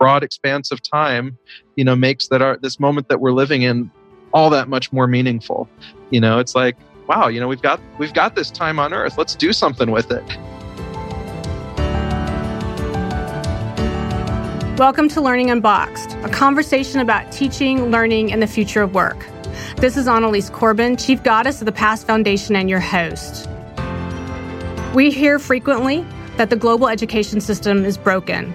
broad expanse of time, you know, makes that our this moment that we're living in all that much more meaningful. You know, it's like, wow, you know, we've got we've got this time on earth. Let's do something with it. Welcome to Learning Unboxed, a conversation about teaching, learning, and the future of work. This is Annalise Corbin, Chief Goddess of the Past Foundation, and your host. We hear frequently that the global education system is broken.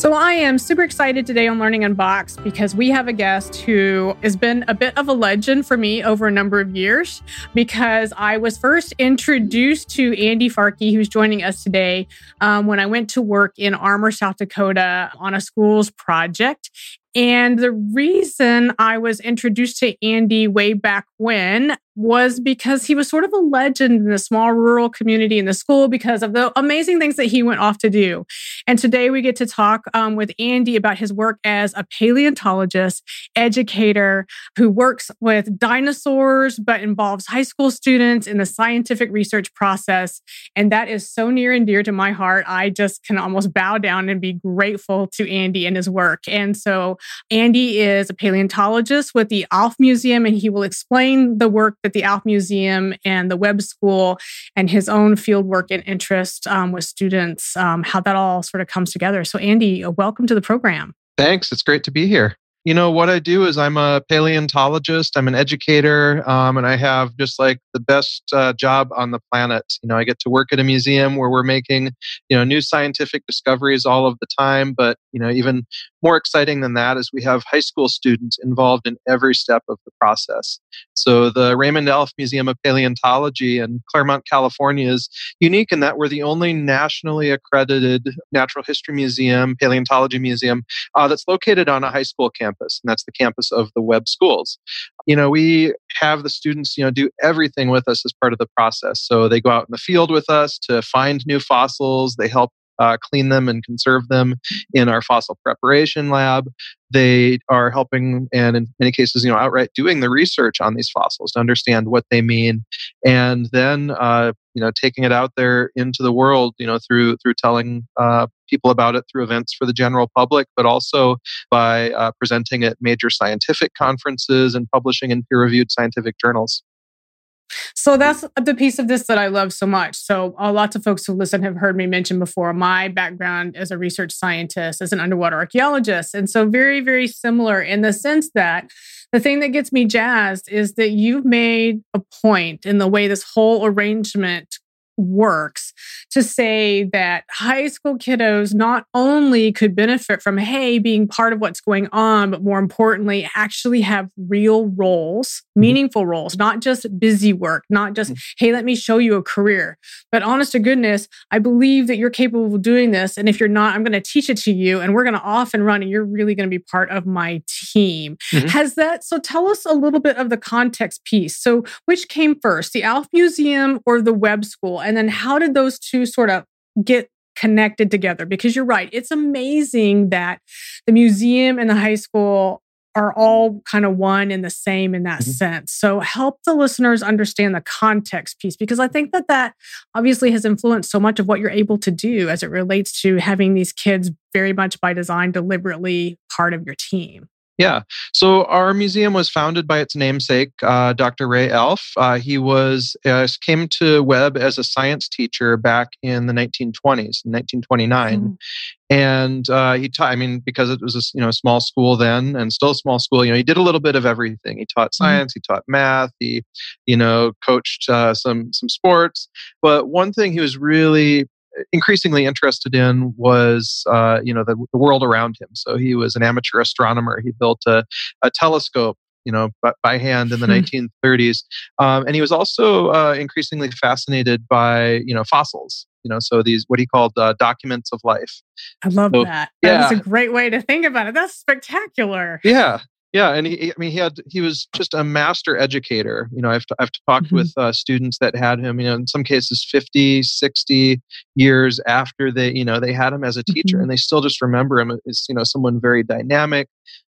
So, I am super excited today on Learning Unboxed because we have a guest who has been a bit of a legend for me over a number of years. Because I was first introduced to Andy Farke, who's joining us today, um, when I went to work in Armour, South Dakota on a schools project. And the reason I was introduced to Andy way back when was because he was sort of a legend in the small rural community in the school because of the amazing things that he went off to do. And today we get to talk um, with Andy about his work as a paleontologist, educator who works with dinosaurs, but involves high school students in the scientific research process. And that is so near and dear to my heart. I just can almost bow down and be grateful to Andy and his work. And so Andy is a paleontologist with the Alf Museum, and he will explain the work that the Alf Museum and the Webb School and his own field work and interest um, with students, um, how that all sort of comes together. So, Andy, uh, welcome to the program. Thanks. It's great to be here. You know, what I do is I'm a paleontologist, I'm an educator, um, and I have just like the best uh, job on the planet. You know, I get to work at a museum where we're making, you know, new scientific discoveries all of the time. But, you know, even more exciting than that is we have high school students involved in every step of the process. So the Raymond Alf Museum of Paleontology in Claremont, California is unique in that we're the only nationally accredited natural history museum, paleontology museum uh, that's located on a high school campus, and that's the campus of the Webb schools. You know, we have the students, you know, do everything with us as part of the process. So they go out in the field with us to find new fossils. They help uh, clean them and conserve them in our fossil preparation lab. They are helping, and in many cases, you know, outright doing the research on these fossils to understand what they mean, and then uh, you know, taking it out there into the world, you know, through through telling uh, people about it through events for the general public, but also by uh, presenting at major scientific conferences and publishing in peer-reviewed scientific journals. So that's the piece of this that I love so much. So uh, lots of folks who listen have heard me mention before my background as a research scientist, as an underwater archaeologist. And so very, very similar in the sense that the thing that gets me jazzed is that you've made a point in the way this whole arrangement works to say that high school kiddos not only could benefit from, hey, being part of what's going on, but more importantly, actually have real roles, mm-hmm. meaningful roles, not just busy work, not just, mm-hmm. hey, let me show you a career. But honest to goodness, I believe that you're capable of doing this. And if you're not, I'm going to teach it to you and we're going to off and run and you're really going to be part of my team. Mm-hmm. Has that, so tell us a little bit of the context piece. So, which came first, the Alf Museum or the Webb School? And then how did those two sort of get connected together? Because you're right, it's amazing that the museum and the high school are all kind of one and the same in that mm-hmm. sense. So help the listeners understand the context piece because I think that that obviously has influenced so much of what you're able to do as it relates to having these kids very much by design deliberately part of your team. Yeah. So our museum was founded by its namesake, uh, Dr. Ray Alf. Uh, he was uh, came to Webb as a science teacher back in the 1920s, 1929, mm. and uh, he taught. I mean, because it was a you know small school then, and still a small school. You know, he did a little bit of everything. He taught mm-hmm. science, mm. he taught math, he you know coached uh, some some sports. But one thing he was really increasingly interested in was uh, you know the, the, world around him. So he was an amateur astronomer. He built a, a telescope you know by, by hand in the 1930s, hmm. um, and he was also uh, increasingly fascinated by you know fossils. You know, so these what he called uh, documents of life. I love so, that. Yeah. That's a great way to think about it. That's spectacular. Yeah. Yeah, and he, I mean, he had he was just a master educator. You know, I've I've talked mm-hmm. with uh, students that had him. You know, in some cases, 50, 60 years after they, you know, they had him as a teacher, mm-hmm. and they still just remember him as you know someone very dynamic,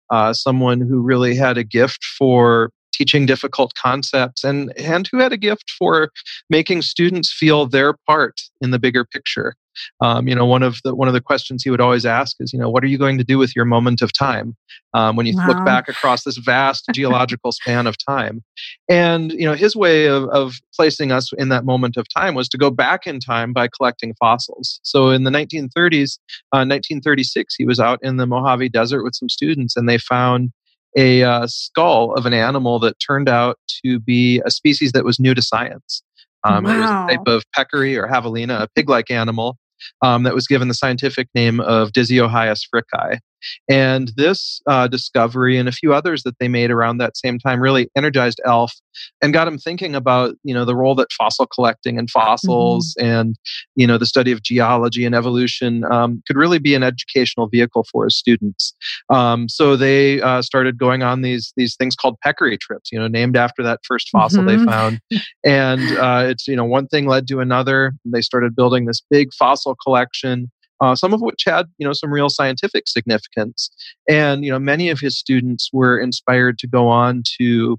uh, someone who really had a gift for teaching difficult concepts and and who had a gift for making students feel their part in the bigger picture um, you know, one of the one of the questions he would always ask is, you know, what are you going to do with your moment of time um, when you wow. look back across this vast geological span of time? And you know, his way of, of placing us in that moment of time was to go back in time by collecting fossils. So in the 1930s, uh, 1936, he was out in the Mojave Desert with some students, and they found a uh, skull of an animal that turned out to be a species that was new to science. Um, wow. It was a type of peccary or javelina, a pig like animal um, that was given the scientific name of Dyseohyus fricki. And this uh, discovery and a few others that they made around that same time really energized Alf and got him thinking about you know the role that fossil collecting and fossils mm-hmm. and you know the study of geology and evolution um, could really be an educational vehicle for his students. Um, so they uh, started going on these these things called peccary trips, you know, named after that first fossil mm-hmm. they found. And uh, it's you know one thing led to another. They started building this big fossil collection uh, some of which had you know some real scientific significance. And you know many of his students were inspired to go on to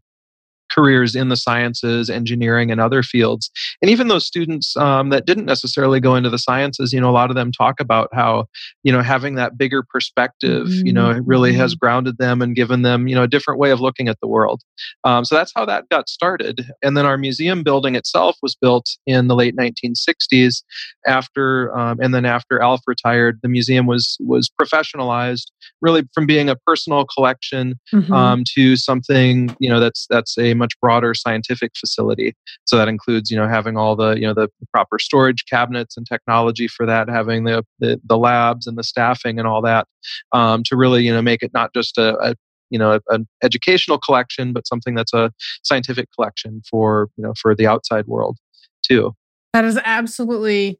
careers in the sciences, engineering, and other fields. And even those students um, that didn't necessarily go into the sciences, you know, a lot of them talk about how, you know, having that bigger perspective, mm-hmm. you know, really has mm-hmm. grounded them and given them, you know, a different way of looking at the world. Um, so that's how that got started. And then our museum building itself was built in the late 1960s. After um, and then after Alf retired, the museum was was professionalized, really from being a personal collection mm-hmm. um, to something, you know, that's that's a much broader scientific facility. So that includes, you know, having all the, you know, the, proper storage cabinets and technology for that, having the, the, the labs and the staffing and all that um, to really, you know, make it not just a, a you know an educational collection but something that's a scientific collection for you know for the outside world too that is absolutely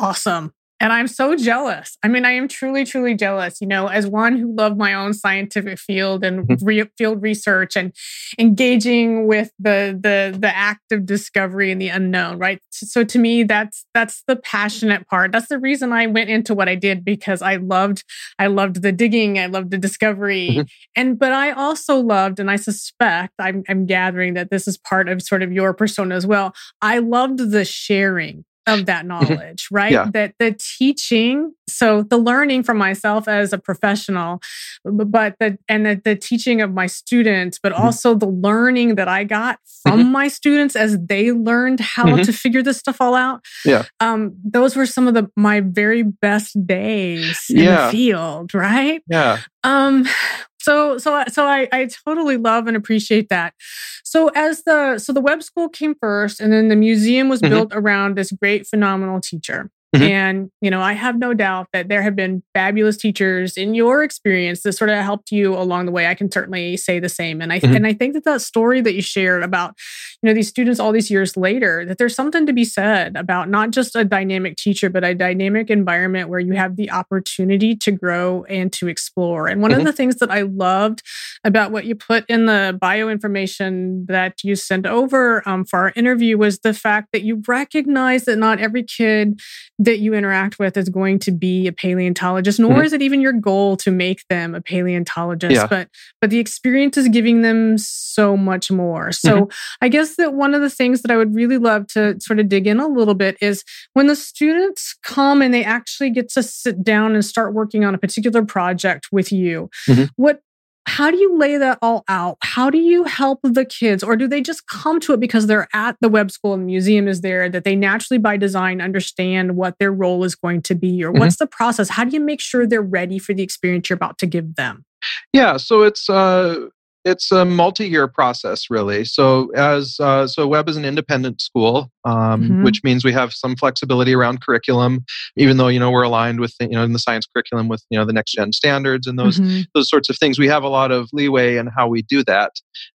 awesome and I'm so jealous. I mean, I am truly, truly jealous. You know, as one who loved my own scientific field and mm-hmm. re- field research and engaging with the the the act of discovery and the unknown, right? So to me, that's that's the passionate part. That's the reason I went into what I did because I loved I loved the digging, I loved the discovery, mm-hmm. and but I also loved, and I suspect I'm, I'm gathering that this is part of sort of your persona as well. I loved the sharing of that mm-hmm. knowledge, right? Yeah. That the teaching, so the learning from myself as a professional, but the and the, the teaching of my students, but mm-hmm. also the learning that I got from mm-hmm. my students as they learned how mm-hmm. to figure this stuff all out. Yeah. Um, those were some of the my very best days in yeah. the field, right? Yeah. Um, so so so I, I totally love and appreciate that so as the so the Webb school came first and then the museum was mm-hmm. built around this great phenomenal teacher Mm-hmm. And, you know, I have no doubt that there have been fabulous teachers in your experience that sort of helped you along the way. I can certainly say the same. And I, mm-hmm. and I think that that story that you shared about, you know, these students all these years later, that there's something to be said about not just a dynamic teacher, but a dynamic environment where you have the opportunity to grow and to explore. And one mm-hmm. of the things that I loved about what you put in the bio information that you sent over um, for our interview was the fact that you recognize that not every kid that you interact with is going to be a paleontologist nor mm-hmm. is it even your goal to make them a paleontologist yeah. but but the experience is giving them so much more so mm-hmm. i guess that one of the things that i would really love to sort of dig in a little bit is when the students come and they actually get to sit down and start working on a particular project with you mm-hmm. what how do you lay that all out? How do you help the kids? Or do they just come to it because they're at the Webb school and the museum is there, that they naturally by design understand what their role is going to be? Or mm-hmm. what's the process? How do you make sure they're ready for the experience you're about to give them? Yeah, so it's uh, it's a multi-year process really so as uh, so Webb is an independent school um, mm-hmm. which means we have some flexibility around curriculum even though you know we're aligned with you know in the science curriculum with you know the next gen standards and those mm-hmm. those sorts of things we have a lot of leeway in how we do that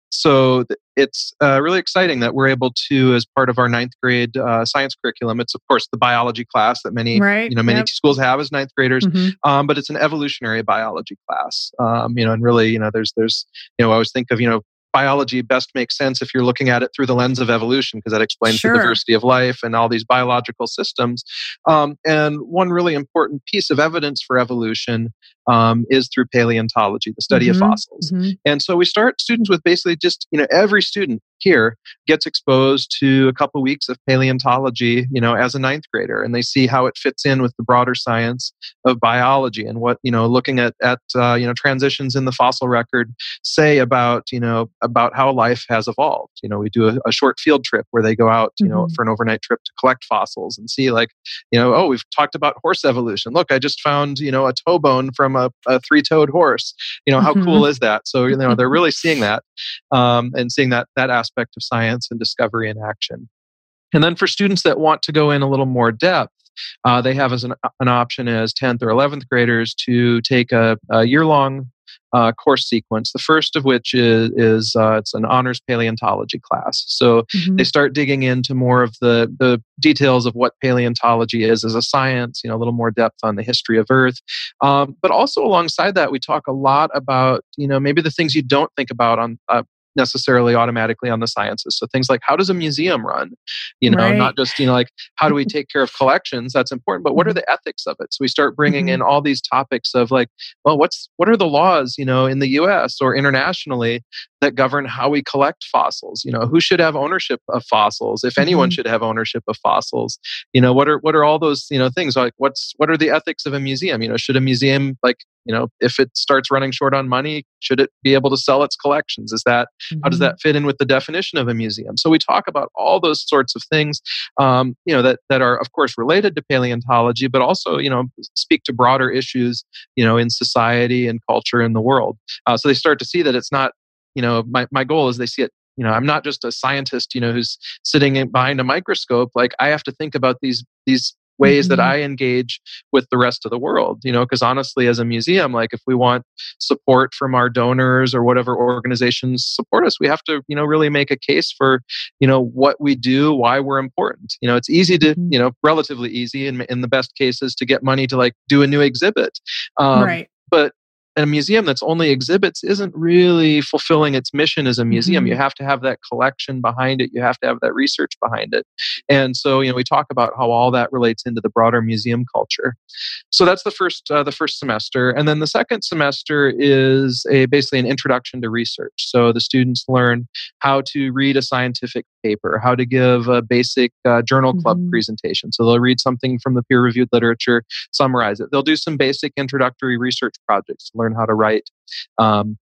so it's uh, really exciting that we're able to, as part of our ninth grade uh, science curriculum, it's of course the biology class that many right, you know many yep. schools have as ninth graders, mm-hmm. um, but it's an evolutionary biology class. Um, you know, and really, you know, there's there's you know, I always think of you know biology best makes sense if you're looking at it through the lens of evolution, because that explains sure. the diversity of life and all these biological systems. Um, and one really important piece of evidence for evolution um, is through paleontology, the study mm-hmm. of fossils. Mm-hmm. And so we start students with basically just, you know, every student here gets exposed to a couple weeks of paleontology, you know, as a ninth grader, and they see how it fits in with the broader science of biology and what, you know, looking at at uh, you know transitions in the fossil record say about, you know, about how life has evolved. You know, we do a, a short field trip where they go out, you mm-hmm. know, for an overnight trip to collect fossils and see, like, you know, oh, we've talked about horse evolution. Look, I just found, you know, a toe bone from a, a three-toed horse. You know, how mm-hmm. cool is that? So, you know, they're really seeing that um, and seeing that that aspect aspect of science and discovery and action. And then for students that want to go in a little more depth, uh, they have as an, an, option as 10th or 11th graders to take a, a year long uh, course sequence. The first of which is, is uh, it's an honors paleontology class. So mm-hmm. they start digging into more of the the details of what paleontology is as a science. You know, a little more depth on the history of Earth. Um, but also alongside that, we talk a lot about you know maybe the things you don't think about on uh, necessarily automatically on the sciences. So things like how does a museum run? You know, right. not just, you know, like how do we take care of collections? That's important, but what are mm-hmm. the ethics of it? So we start bringing mm-hmm. in all these topics of like, well, what's what are the laws, you know, in the US or internationally that govern how we collect fossils? You know, who should have ownership of fossils? If anyone mm-hmm. should have ownership of fossils? You know, what are what are all those, you know, things like what's what are the ethics of a museum? You know, should a museum like you know if it starts running short on money should it be able to sell its collections? Is that mm-hmm. how does that fit in with the definition of a museum? So we talk about all those sorts of things um, you know that that are of course related to paleontology but also you know speak to broader issues you know in society and culture in the world. Uh, so they start to see that it's not you know my, my goal is they see it you know i'm not just a scientist you know who's sitting behind a microscope. Like i have to think about these these ways mm-hmm. that I engage with the rest of the world. You know, because honestly, as a museum, like if we want support from our donors or whatever organizations support us, we have to, you know, really make a case for, you know, what we do, why we're important. You know, it's easy to, mm-hmm. you know, relatively easy in, in the best cases to get money to like do a new exhibit. Um, right. But a museum that's only exhibits isn't really fulfilling its mission as a museum. Mm-hmm. You have to have that collection behind it. You have to have that research behind it. And so, you know, we talk about how all that relates into the broader museum culture. So that's the first uh, the first semester, and then the second semester is a basically an introduction to research. So the students learn how to read a scientific paper, how to give a basic uh, journal club mm-hmm. presentation. So they'll read something from the peer reviewed literature, summarize it. They'll do some basic introductory research projects, learn how to write. Um,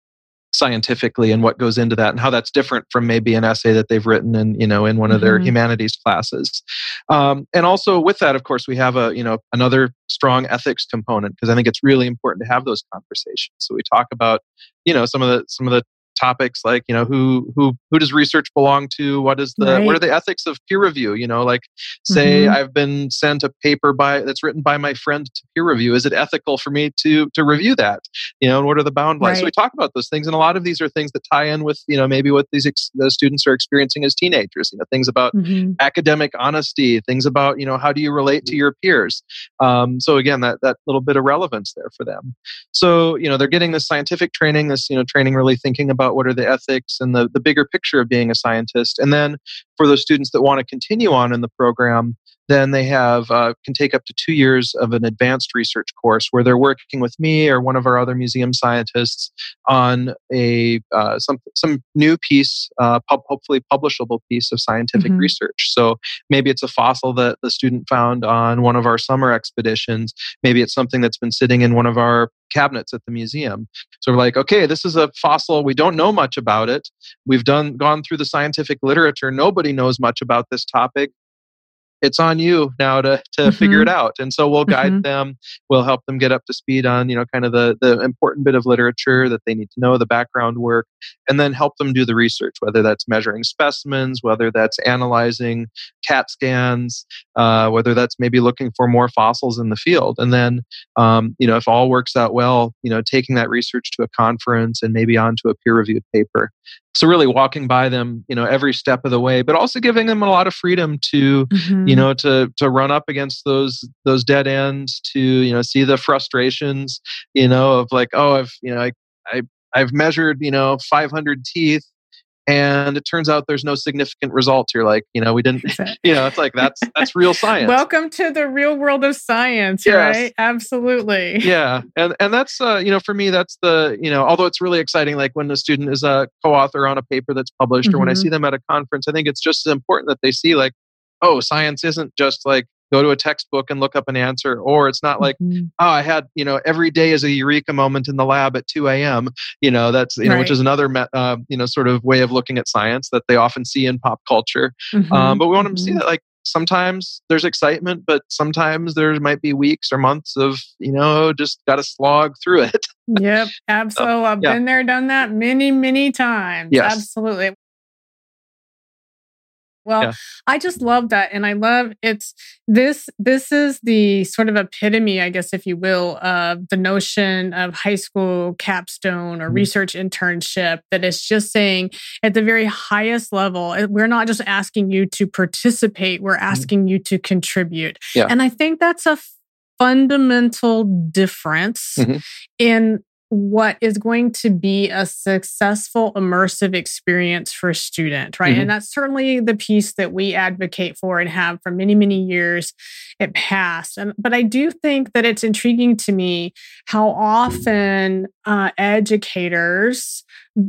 scientifically and what goes into that and how that's different from maybe an essay that they've written in you know in one of their mm-hmm. humanities classes um, and also with that of course we have a you know another strong ethics component because i think it's really important to have those conversations so we talk about you know some of the some of the topics like you know who who who does research belong to what is the right. what are the ethics of peer review you know like say mm-hmm. i've been sent a paper by that's written by my friend to peer review is it ethical for me to to review that you know and what are the boundaries right. so we talk about those things and a lot of these are things that tie in with you know maybe what these ex- the students are experiencing as teenagers you know things about mm-hmm. academic honesty things about you know how do you relate to your peers um, so again that that little bit of relevance there for them so you know they're getting this scientific training this you know training really thinking about about what are the ethics and the, the bigger picture of being a scientist. And then for those students that want to continue on in the program, then they have uh, can take up to two years of an advanced research course where they're working with me or one of our other museum scientists on a uh, some some new piece, uh, pub, hopefully publishable piece of scientific mm-hmm. research. So maybe it's a fossil that the student found on one of our summer expeditions. Maybe it's something that's been sitting in one of our cabinets at the museum. So we're like, okay, this is a fossil. We don't know much about it. We've done gone through the scientific literature. Nobody knows much about this topic it's on you now to to mm-hmm. figure it out and so we'll guide mm-hmm. them we'll help them get up to speed on you know kind of the the important bit of literature that they need to know the background work and then help them do the research whether that's measuring specimens whether that's analyzing cat scans uh, whether that's maybe looking for more fossils in the field and then um, you know if all works out well you know taking that research to a conference and maybe onto a peer reviewed paper so really walking by them you know every step of the way but also giving them a lot of freedom to mm-hmm. you know to to run up against those those dead ends to you know see the frustrations you know of like oh i've you know i, I i've measured you know 500 teeth and it turns out there's no significant results you're like you know we didn't you know it's like that's that's real science welcome to the real world of science yes. right absolutely yeah and and that's uh you know for me that's the you know although it's really exciting like when a student is a co-author on a paper that's published mm-hmm. or when i mm-hmm. see them at a conference i think it's just as important that they see like oh science isn't just like go to a textbook and look up an answer or it's not like mm-hmm. oh i had you know every day is a eureka moment in the lab at 2 a.m you know that's you know which is another uh, you know sort of way of looking at science that they often see in pop culture mm-hmm. um, but we want them to see mm-hmm. that like sometimes there's excitement but sometimes there might be weeks or months of you know just got to slog through it yep absolutely so, i've yeah. been there done that many many times yes. absolutely well, yeah. I just love that. And I love it's this this is the sort of epitome, I guess, if you will, of the notion of high school capstone or mm-hmm. research internship that is just saying at the very highest level, eh, we're not just asking you to participate, we're mm-hmm. asking mm-hmm. you to contribute. Yeah. And I think that's a fundamental difference mm-hmm. in what is going to be a successful immersive experience for a student, right? Mm-hmm. And that's certainly the piece that we advocate for and have for many, many years it past. And, but I do think that it's intriguing to me how often uh, educators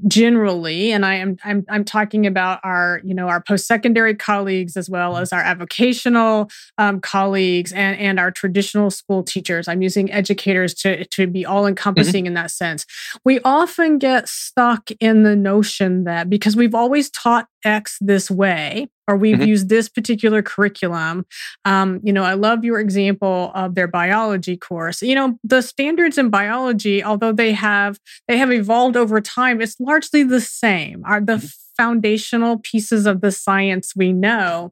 generally and i am I'm, I'm talking about our you know our post-secondary colleagues as well as our avocational um, colleagues and and our traditional school teachers. I'm using educators to to be all encompassing mm-hmm. in that sense. We often get stuck in the notion that because we've always taught x this way or we've mm-hmm. used this particular curriculum. Um, you know, I love your example of their biology course. You know, the standards in biology, although they have they have evolved over time, it's largely the same. Are the mm-hmm. foundational pieces of the science we know.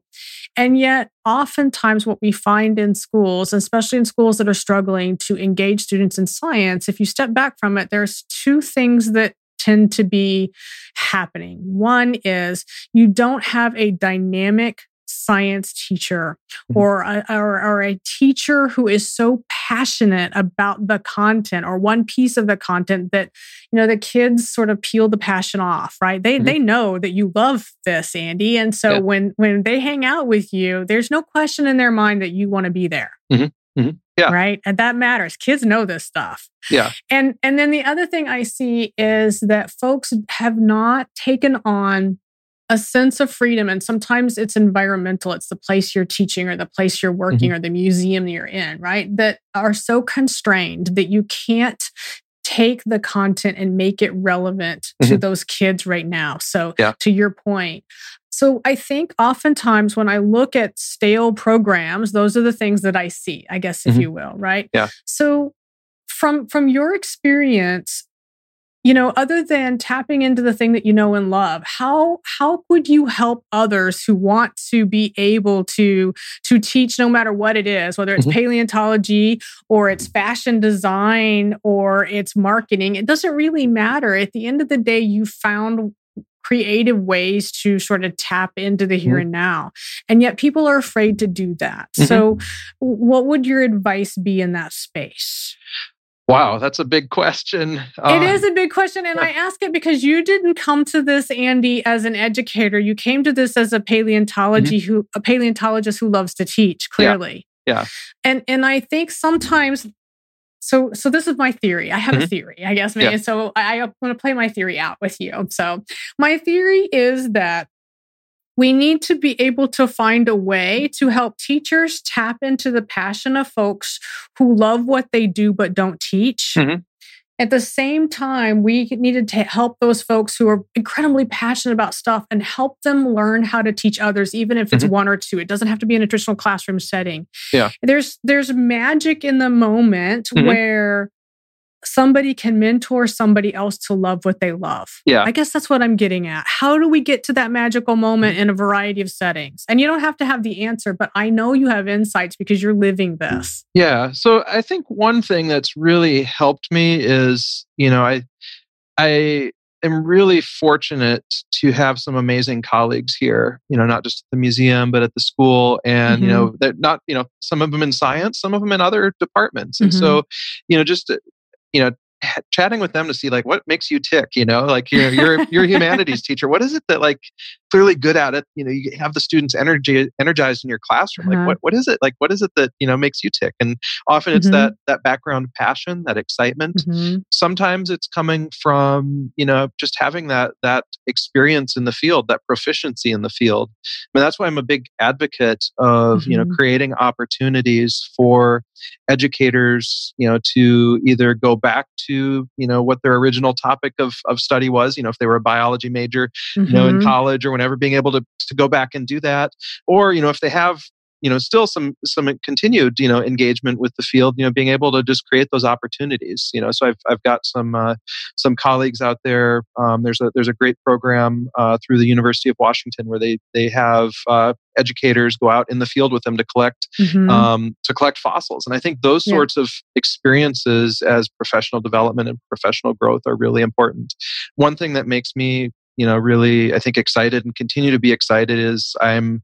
And yet, oftentimes, what we find in schools, especially in schools that are struggling to engage students in science, if you step back from it, there's two things that tend to be happening. One is you don't have a dynamic science teacher mm-hmm. or, a, or, or, a teacher who is so passionate about the content or one piece of the content that you know the kids sort of peel the passion off right they mm-hmm. they know that you love this andy and so yeah. when when they hang out with you there's no question in their mind that you want to be there mm-hmm. Mm-hmm. Yeah. Right. And that matters. Kids know this stuff. Yeah. And and then the other thing I see is that folks have not taken on a sense of freedom. And sometimes it's environmental. It's the place you're teaching or the place you're working mm-hmm. or the museum you're in, right? That are so constrained that you can't take the content and make it relevant mm-hmm. to those kids right now. So, yeah. to your point, so I think oftentimes when I look at stale programs, those are the things that I see, I guess, if mm-hmm. you will, right? Yeah. So from from your experience, you know, other than tapping into the thing that you know and love, how how would you help others who want to be able to to teach no matter what it is, whether it's mm-hmm. paleontology or it's fashion design or it's marketing? It doesn't really matter. At the end of the day, you found creative ways to sort of tap into the here mm-hmm. and now. And yet people are afraid to do that. Mm-hmm. So, what would your advice be in that space? Wow, that's a big question. It is a big question. And I ask it because you didn't come to this, Andy, as an educator. You came to this as a paleontology mm-hmm. who a paleontologist who loves to teach, clearly. Yeah. yeah. And and I think sometimes so so this is my theory i have mm-hmm. a theory i guess yeah. so i, I want to play my theory out with you so my theory is that we need to be able to find a way to help teachers tap into the passion of folks who love what they do but don't teach mm-hmm. At the same time, we needed to help those folks who are incredibly passionate about stuff and help them learn how to teach others, even if it's mm-hmm. one or two. It doesn't have to be in a traditional classroom setting. Yeah. There's there's magic in the moment mm-hmm. where somebody can mentor somebody else to love what they love. Yeah. I guess that's what I'm getting at. How do we get to that magical moment in a variety of settings? And you don't have to have the answer, but I know you have insights because you're living this. Yeah. So I think one thing that's really helped me is, you know, I I am really fortunate to have some amazing colleagues here, you know, not just at the museum, but at the school. And, mm-hmm. you know, they're not, you know, some of them in science, some of them in other departments. And mm-hmm. so, you know, just, you know, chatting with them to see like what makes you tick you know? Like you're you're, you're a humanities teacher. What is it that like clearly good at it you know you have the students energy energized in your classroom uh-huh. like what what is it like what is it that you know makes you tick and often it's mm-hmm. that that background passion that excitement mm-hmm. sometimes it's coming from you know just having that that experience in the field that proficiency in the field I mean that's why I'm a big advocate of you know mm-hmm. creating opportunities for educators you know to either go back to you know what their original topic of, of study was you know if they were a biology major you know in mm-hmm. college or whenever being able to, to go back and do that or you know if they have you know still some some continued you know engagement with the field you know being able to just create those opportunities you know so i've, I've got some uh, some colleagues out there um, there's a there's a great program uh, through the university of washington where they they have uh, educators go out in the field with them to collect mm-hmm. um, to collect fossils and i think those yeah. sorts of experiences as professional development and professional growth are really important one thing that makes me you know really i think excited and continue to be excited is i'm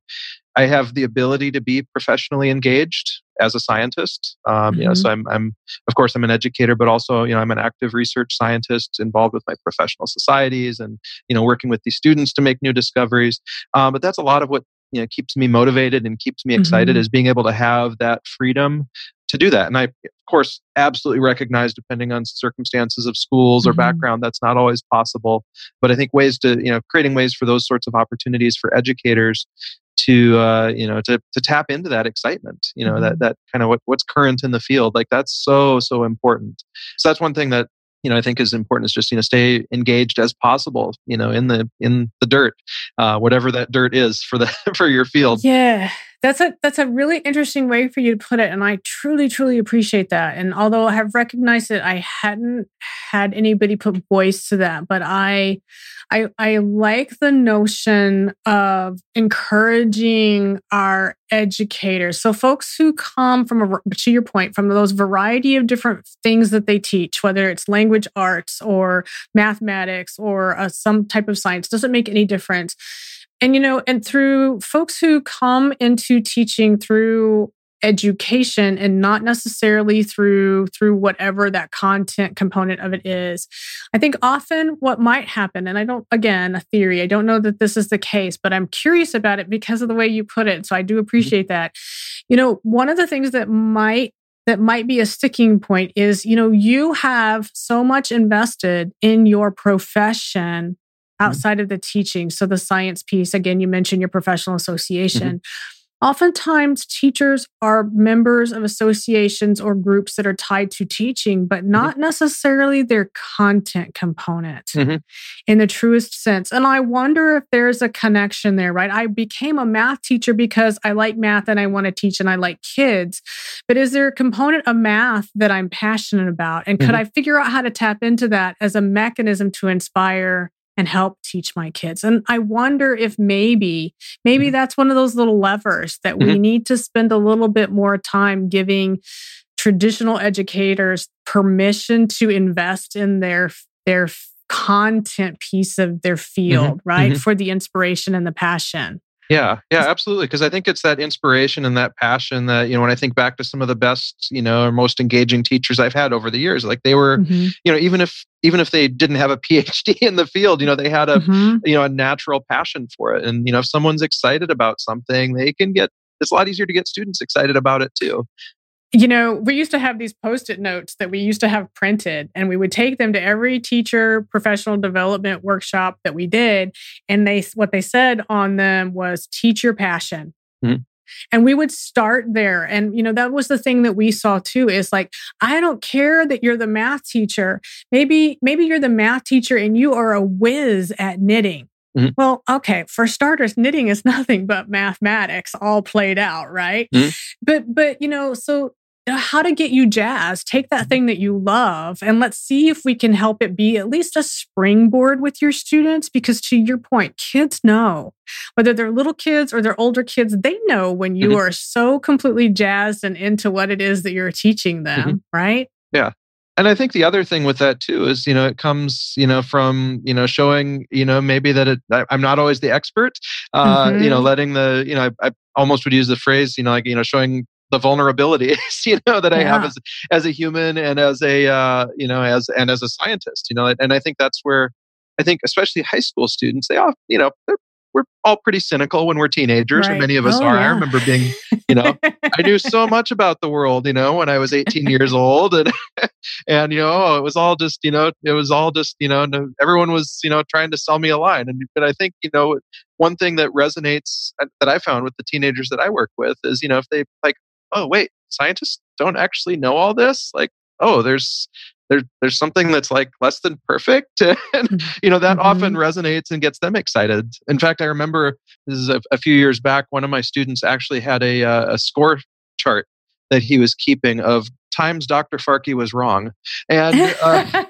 i have the ability to be professionally engaged as a scientist um, mm-hmm. you know so mm-hmm. I'm, I'm of course i'm an educator but also you know i'm an active research scientist involved with my professional societies and you know working with these students to make new discoveries um, but that's a lot of what you know keeps me motivated and keeps me excited mm-hmm. is being able to have that freedom to do that. And I, of course, absolutely recognize, depending on circumstances of schools or mm-hmm. background, that's not always possible. But I think ways to, you know, creating ways for those sorts of opportunities for educators to, uh, you know, to to tap into that excitement, you know, mm-hmm. that that kind of what, what's current in the field, like that's so so important. So that's one thing that you know i think is important is just you know stay engaged as possible you know in the in the dirt uh, whatever that dirt is for the for your field yeah that's a that's a really interesting way for you to put it and i truly truly appreciate that and although i have recognized it i hadn't had anybody put voice to that but i i i like the notion of encouraging our educators. So folks who come from a to your point from those variety of different things that they teach whether it's language arts or mathematics or uh, some type of science doesn't make any difference and, you know, and through folks who come into teaching through education and not necessarily through through whatever that content component of it is i think often what might happen and i don't again a theory i don't know that this is the case but i'm curious about it because of the way you put it so i do mm-hmm. appreciate that you know one of the things that might that might be a sticking point is you know you have so much invested in your profession. Outside mm-hmm. of the teaching. So, the science piece, again, you mentioned your professional association. Mm-hmm. Oftentimes, teachers are members of associations or groups that are tied to teaching, but mm-hmm. not mm-hmm. necessarily their content component mm-hmm. in the truest sense. And I wonder if there's a connection there, right? I became a math teacher because I like math and I want to teach and I like kids. But is there a component of math that I'm passionate about? And could I figure out how to tap into that as a mechanism to inspire and help teach my kids. And I wonder if maybe, maybe mm-hmm. that's one of those little levers that mm-hmm. we need to spend a little bit more time giving traditional educators permission to invest in their their content piece of their field, mm-hmm. right? Mm-hmm. For the inspiration and the passion. Yeah, yeah, absolutely. Because I think it's that inspiration and that passion that, you know, when I think back to some of the best, you know, or most engaging teachers I've had over the years, like they were, mm-hmm. you know, even if even if they didn't have a PhD in the field, you know, they had a mm-hmm. you know, a natural passion for it. And, you know, if someone's excited about something, they can get it's a lot easier to get students excited about it too you know, we used to have these post it notes that we used to have printed, and we would take them to every teacher professional development workshop that we did. And they, what they said on them was teach your passion. Mm-hmm. And we would start there. And, you know, that was the thing that we saw too is like, I don't care that you're the math teacher. Maybe, maybe you're the math teacher and you are a whiz at knitting. Mm-hmm. Well, okay, for starters, knitting is nothing but mathematics all played out, right? Mm-hmm. But but you know, so how to get you jazzed. Take that mm-hmm. thing that you love and let's see if we can help it be at least a springboard with your students. Because to your point, kids know whether they're little kids or they're older kids, they know when you mm-hmm. are so completely jazzed and into what it is that you're teaching them, mm-hmm. right? Yeah. and I think the other thing with that too is, you know, it comes, you know, from, you know, showing, you know, maybe that it, I, am not always the expert, uh, mm-hmm. you know, mm-hmm. letting the, you know, I, I, almost would use the phrase, you know, like, you know, showing the vulnerabilities, you know, that I have as, as a human and as a, uh, you know, as, and as a scientist, you know, and I think that's where I think especially high school students, they all, you know, they're we're all pretty cynical when we're teenagers, right. and many of us oh, are. Yeah. I remember being, you know, I knew so much about the world, you know, when I was 18 years old, and and you know, oh, it was all just, you know, it was all just, you know, everyone was, you know, trying to sell me a line, and but I think, you know, one thing that resonates uh, that I found with the teenagers that I work with is, you know, if they like, oh wait, scientists don't actually know all this, like, oh, there's there, there's something that's like less than perfect and mm-hmm. you know that mm-hmm. often resonates and gets them excited in fact i remember this is a, a few years back one of my students actually had a, uh, a score chart that he was keeping of times Dr. Farke was wrong, and uh,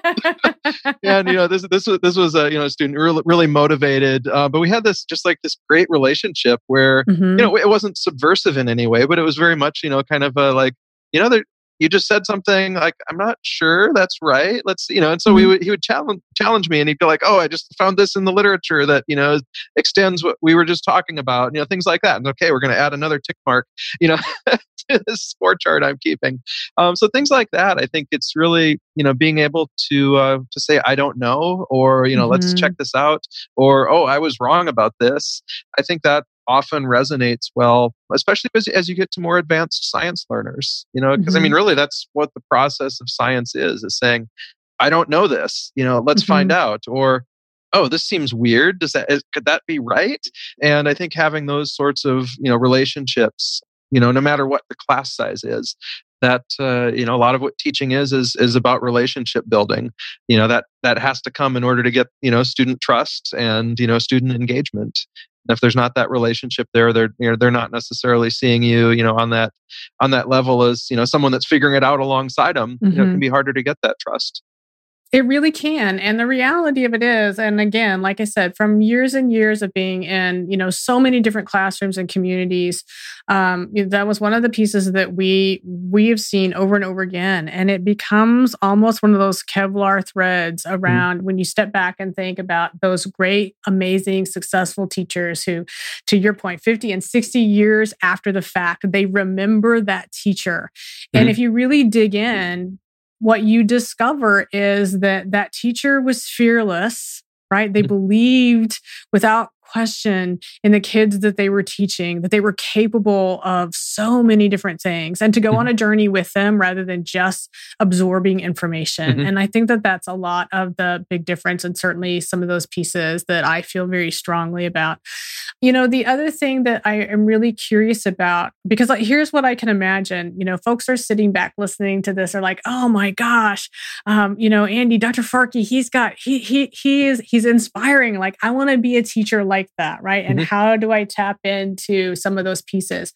and you know this this was this was a you know a student really really motivated, uh, but we had this just like this great relationship where mm-hmm. you know it wasn't subversive in any way, but it was very much you know kind of a like you know there you just said something like i'm not sure that's right let's you know and so mm-hmm. we would, he would challenge challenge me and he'd be like oh i just found this in the literature that you know extends what we were just talking about you know things like that and okay we're going to add another tick mark you know to this score chart i'm keeping um, so things like that i think it's really you know being able to uh, to say i don't know or you know mm-hmm. let's check this out or oh i was wrong about this i think that often resonates well, especially as, as you get to more advanced science learners. You know, because mm-hmm. I mean, mm-hmm. really, that's what the process of science is: is saying, "I don't know this. You know, let's mm-hmm. find out." Or, "Oh, this seems weird. Does that is, could that be right?" And I think having those sorts of you know relationships, you know, no matter what the class size is, that uh, you know a lot of what teaching is is is about relationship building you know that that has to come in order to get you know student trust and you know student engagement if there's not that relationship there they're you know, they're not necessarily seeing you you know on that on that level as you know someone that's figuring it out alongside them mm-hmm. you know it can mm-hmm. be harder to get that trust it really can. And the reality of it is, and again, like I said, from years and years of being in, you know, so many different classrooms and communities, um, that was one of the pieces that we we have seen over and over again. And it becomes almost one of those Kevlar threads mm-hmm. around mm-hmm. when you step back and think about those great, amazing, successful teachers who, to your point, 50 and 60 years after the fact, they remember that teacher. Mm-hmm. And if you really dig in, what you discover is that that teacher was fearless, right? They mm-hmm. believed without question in the kids that they were teaching, that they were capable of so many different things and to go mm-hmm. on a journey with them rather than just absorbing information. Mm-hmm. And I think that that's a lot of the big difference and certainly some of those pieces that I feel very strongly about. You know, the other thing that I am really curious about, because like, here's what I can imagine, you know, folks are sitting back listening to this are like, oh my gosh, um, you know, Andy, Dr. Farke, he's got, he, he, he is, he's inspiring. Like, I want to be a teacher like like that, right? And mm-hmm. how do I tap into some of those pieces?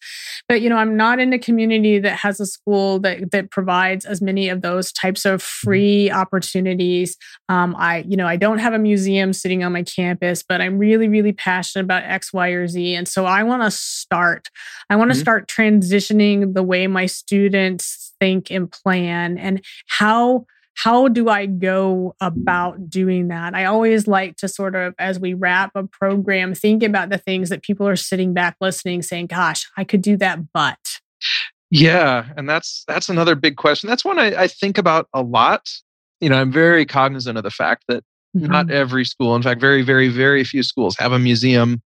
But you know, I'm not in a community that has a school that that provides as many of those types of mm-hmm. free opportunities. Um, I, you know, I don't have a museum sitting on my campus, but I'm really, really passionate about X, Y, or Z, and so I want to start. I want to mm-hmm. start transitioning the way my students think and plan, and how how do I go about doing that? I always like to sort of, as we wrap a program, think about the things that people are sitting back listening, saying, gosh, I could do that, but. Yeah. And that's that's another big question. That's one I, I think about a lot. You know, I'm very cognizant of the fact that mm-hmm. not every school, in fact, very, very, very few schools have a museum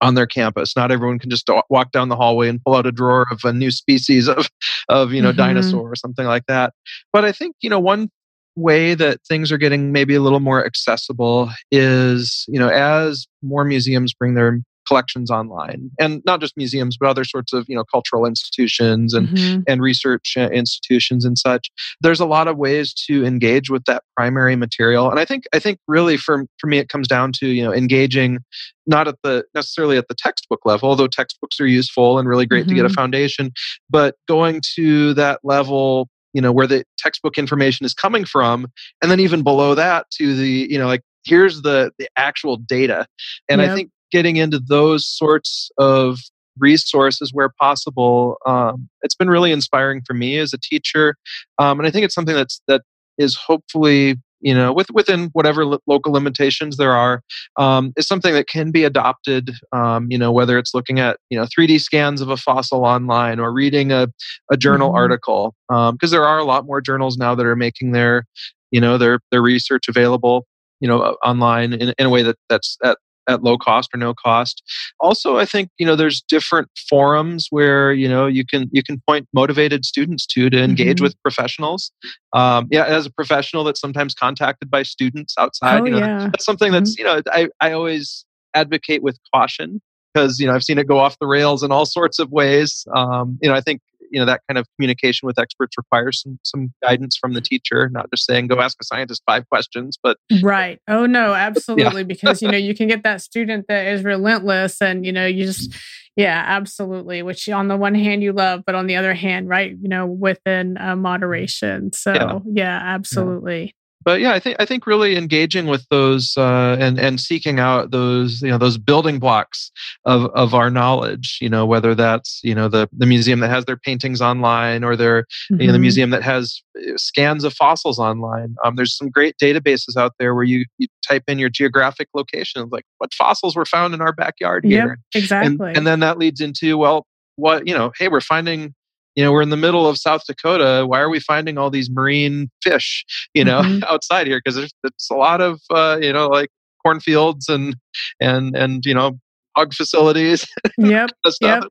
on their campus. Not everyone can just walk down the hallway and pull out a drawer of a new species of, of you know, mm-hmm. dinosaur or something like that. But I think, you know, one way that things are getting maybe a little more accessible is, you know, as more museums bring their collections online and not just museums but other sorts of you know cultural institutions and mm-hmm. and research uh, institutions and such there's a lot of ways to engage with that primary material and i think i think really for for me it comes down to you know engaging not at the necessarily at the textbook level although textbooks are useful and really great mm-hmm. to get a mm-hmm. foundation but going to that level you know where the textbook information is coming from and then even below that to the you know like here's the the actual data and yep. i think getting into those sorts of resources where possible um, it's been really inspiring for me as a teacher um, and i think it's something that's that is hopefully you know, with within whatever lo- local limitations there are, um, is something that can be adopted. Um, you know, whether it's looking at you know 3D scans of a fossil online or reading a a journal mm-hmm. article, because um, there are a lot more journals now that are making their you know their their research available you know online in, in a way that that's at at low cost or no cost. Also, I think you know there's different forums where you know you can you can point motivated students to to engage mm-hmm. with professionals. Um, yeah, as a professional that's sometimes contacted by students outside, oh, you know, yeah. that's something that's mm-hmm. you know I I always advocate with caution because you know I've seen it go off the rails in all sorts of ways. Um, you know, I think you know that kind of communication with experts requires some some guidance from the teacher not just saying go ask a scientist five questions but right. Oh no absolutely yeah. because you know you can get that student that is relentless and you know you just yeah absolutely which on the one hand you love but on the other hand right you know within uh, moderation. So yeah, yeah. absolutely but yeah, I think I think really engaging with those uh, and and seeking out those you know those building blocks of of our knowledge. You know whether that's you know the the museum that has their paintings online or their mm-hmm. you know the mm-hmm. museum that has uh, scans of fossils online. Um, there's some great databases out there where you, you type in your geographic location, like what fossils were found in our backyard here. Yep, exactly. And, and then that leads into well, what you know, hey, we're finding you know we're in the middle of south dakota why are we finding all these marine fish you know mm-hmm. outside here because there's it's a lot of uh, you know like cornfields and and and you know hog facilities yep, yep.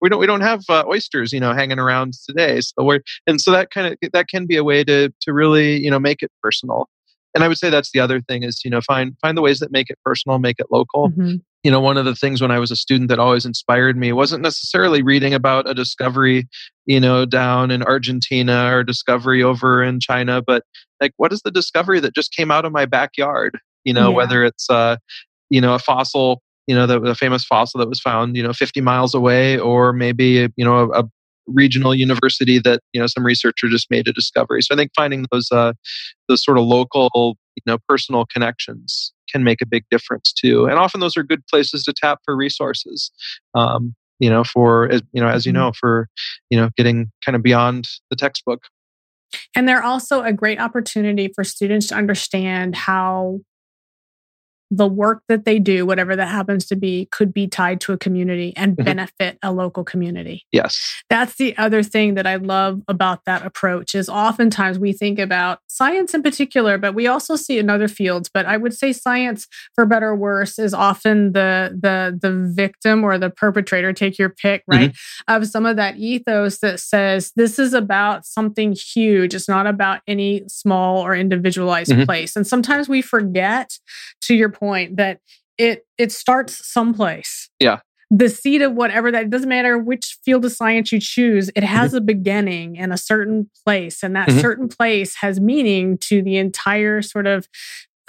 we don't we don't have uh, oysters you know hanging around today so we're and so that kind of that can be a way to to really you know make it personal and i would say that's the other thing is you know find find the ways that make it personal make it local. Mm-hmm. You know one of the things when i was a student that always inspired me wasn't necessarily reading about a discovery you know down in argentina or discovery over in china but like what is the discovery that just came out of my backyard? You know yeah. whether it's uh you know a fossil you know the, the, famous fossil that was found you know 50 miles away or maybe you know a, a regional university that you know some researcher just made a discovery. So i think finding those uh those sort of local you know personal connections can make a big difference too. And often those are good places to tap for resources um, you know for as you know as you mm-hmm. know for you know getting kind of beyond the textbook. And they're also a great opportunity for students to understand how the work that they do, whatever that happens to be, could be tied to a community and mm-hmm. benefit a local community. Yes. That's the other thing that I love about that approach is oftentimes we think about science in particular, but we also see in other fields. But I would say science, for better or worse, is often the the the victim or the perpetrator, take your pick, right? Mm-hmm. Of some of that ethos that says this is about something huge. It's not about any small or individualized mm-hmm. place. And sometimes we forget, to your point that it it starts someplace. Yeah. The seed of whatever that doesn't matter which field of science you choose, it has mm-hmm. a beginning and a certain place. And that mm-hmm. certain place has meaning to the entire sort of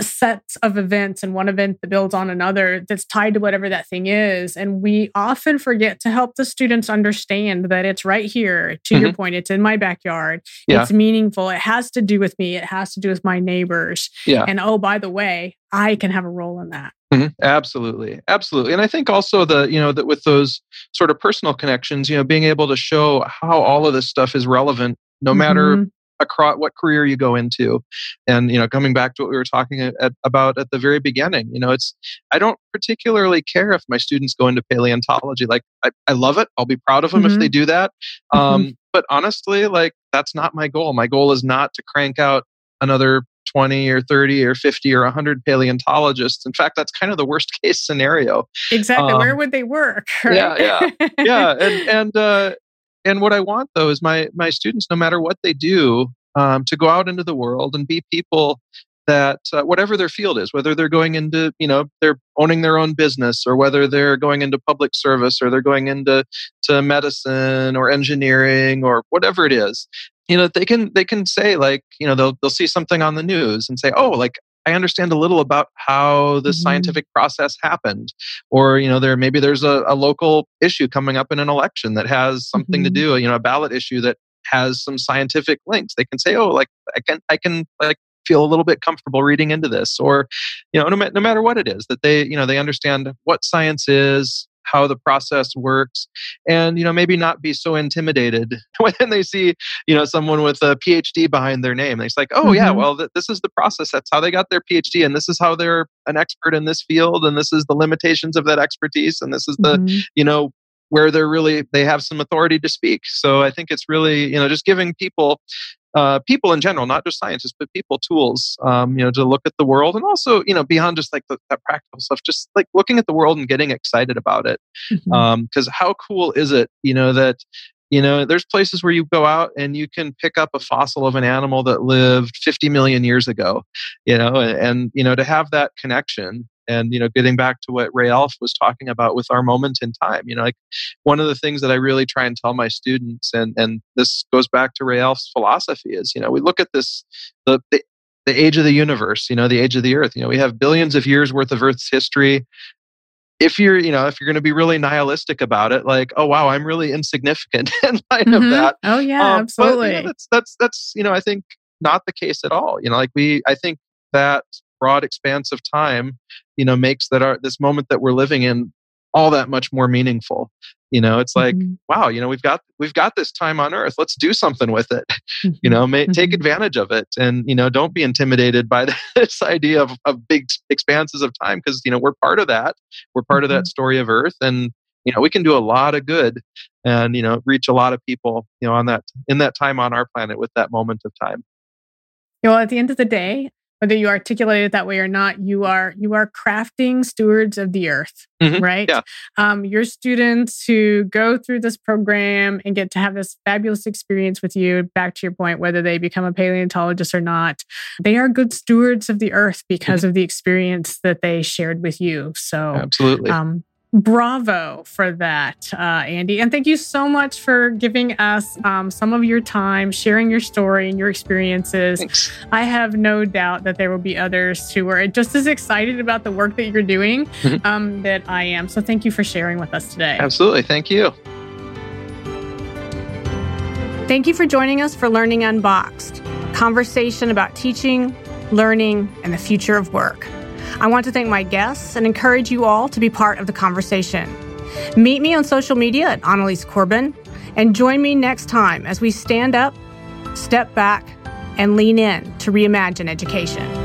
sets of events and one event that builds on another that's tied to whatever that thing is. And we often forget to help the students understand that it's right here. To mm-hmm. your point, it's in my backyard. Yeah. It's meaningful. It has to do with me. It has to do with my neighbors. Yeah. And oh, by the way, I can have a role in that. Mm-hmm. Absolutely, absolutely, and I think also the you know that with those sort of personal connections, you know, being able to show how all of this stuff is relevant, no mm-hmm. matter across what career you go into and you know coming back to what we were talking at, about at the very beginning you know it's i don't particularly care if my students go into paleontology like i, I love it i'll be proud of them mm-hmm. if they do that mm-hmm. um, but honestly like that's not my goal my goal is not to crank out another 20 or 30 or 50 or 100 paleontologists. In fact, that's kind of the worst case scenario. Exactly. Um, Where would they work? Right? Yeah, yeah, yeah. And, and uh, and what I want though is my my students, no matter what they do, um, to go out into the world and be people that uh, whatever their field is, whether they're going into you know they're owning their own business or whether they're going into public service or they're going into to medicine or engineering or whatever it is you know they can they can say like you know they'll they'll see something on the news and say oh like I understand a little about how the mm-hmm. scientific process happened. Or, you know, there maybe there's a, a local issue coming up in an election that has something mm-hmm. to do, you know, a ballot issue that has some scientific links. They can say, oh, like I can I can like feel a little bit comfortable reading into this. Or, you know, no, no matter what it is, that they, you know, they understand what science is, how the process works and you know maybe not be so intimidated when they see you know someone with a phd behind their name it's like oh mm-hmm. yeah well th- this is the process that's how they got their phd and this is how they're an expert in this field and this is the limitations of that expertise and this is the mm-hmm. you know where they're really they have some authority to speak so i think it's really you know just giving people uh, people in general, not just scientists, but people tools, um, you know, to look at the world and also, you know, beyond just like the, that practical stuff, just like looking at the world and getting excited about it. Because mm-hmm. um, how cool is it, you know, that you know there's places where you go out and you can pick up a fossil of an animal that lived 50 million years ago you know and, and you know to have that connection and you know getting back to what Ray Alf was talking about with our moment in time you know like one of the things that i really try and tell my students and and this goes back to Ray Alf's philosophy is you know we look at this the, the the age of the universe you know the age of the earth you know we have billions of years worth of earth's history if you're you know if you're going to be really nihilistic about it like oh wow i'm really insignificant in light mm-hmm. of that oh yeah um, absolutely but, you know, that's that's that's you know i think not the case at all you know like we i think that broad expanse of time you know makes that our this moment that we're living in all that much more meaningful you know it's like mm-hmm. wow you know we've got we've got this time on earth let's do something with it mm-hmm. you know may, take mm-hmm. advantage of it and you know don't be intimidated by this idea of, of big expanses of time because you know we're part of that we're part of that mm-hmm. story of earth and you know we can do a lot of good and you know reach a lot of people you know on that in that time on our planet with that moment of time well at the end of the day whether you articulate it that way or not you are you are crafting stewards of the earth mm-hmm. right yeah. um, your students who go through this program and get to have this fabulous experience with you back to your point whether they become a paleontologist or not they are good stewards of the earth because mm-hmm. of the experience that they shared with you so absolutely um, bravo for that, uh, Andy. And thank you so much for giving us um, some of your time, sharing your story and your experiences. Thanks. I have no doubt that there will be others who are just as excited about the work that you're doing mm-hmm. um, that I am. So thank you for sharing with us today. Absolutely. Thank you. Thank you for joining us for Learning Unboxed, conversation about teaching, learning, and the future of work. I want to thank my guests and encourage you all to be part of the conversation. Meet me on social media at Annalise Corbin and join me next time as we stand up, step back, and lean in to reimagine education.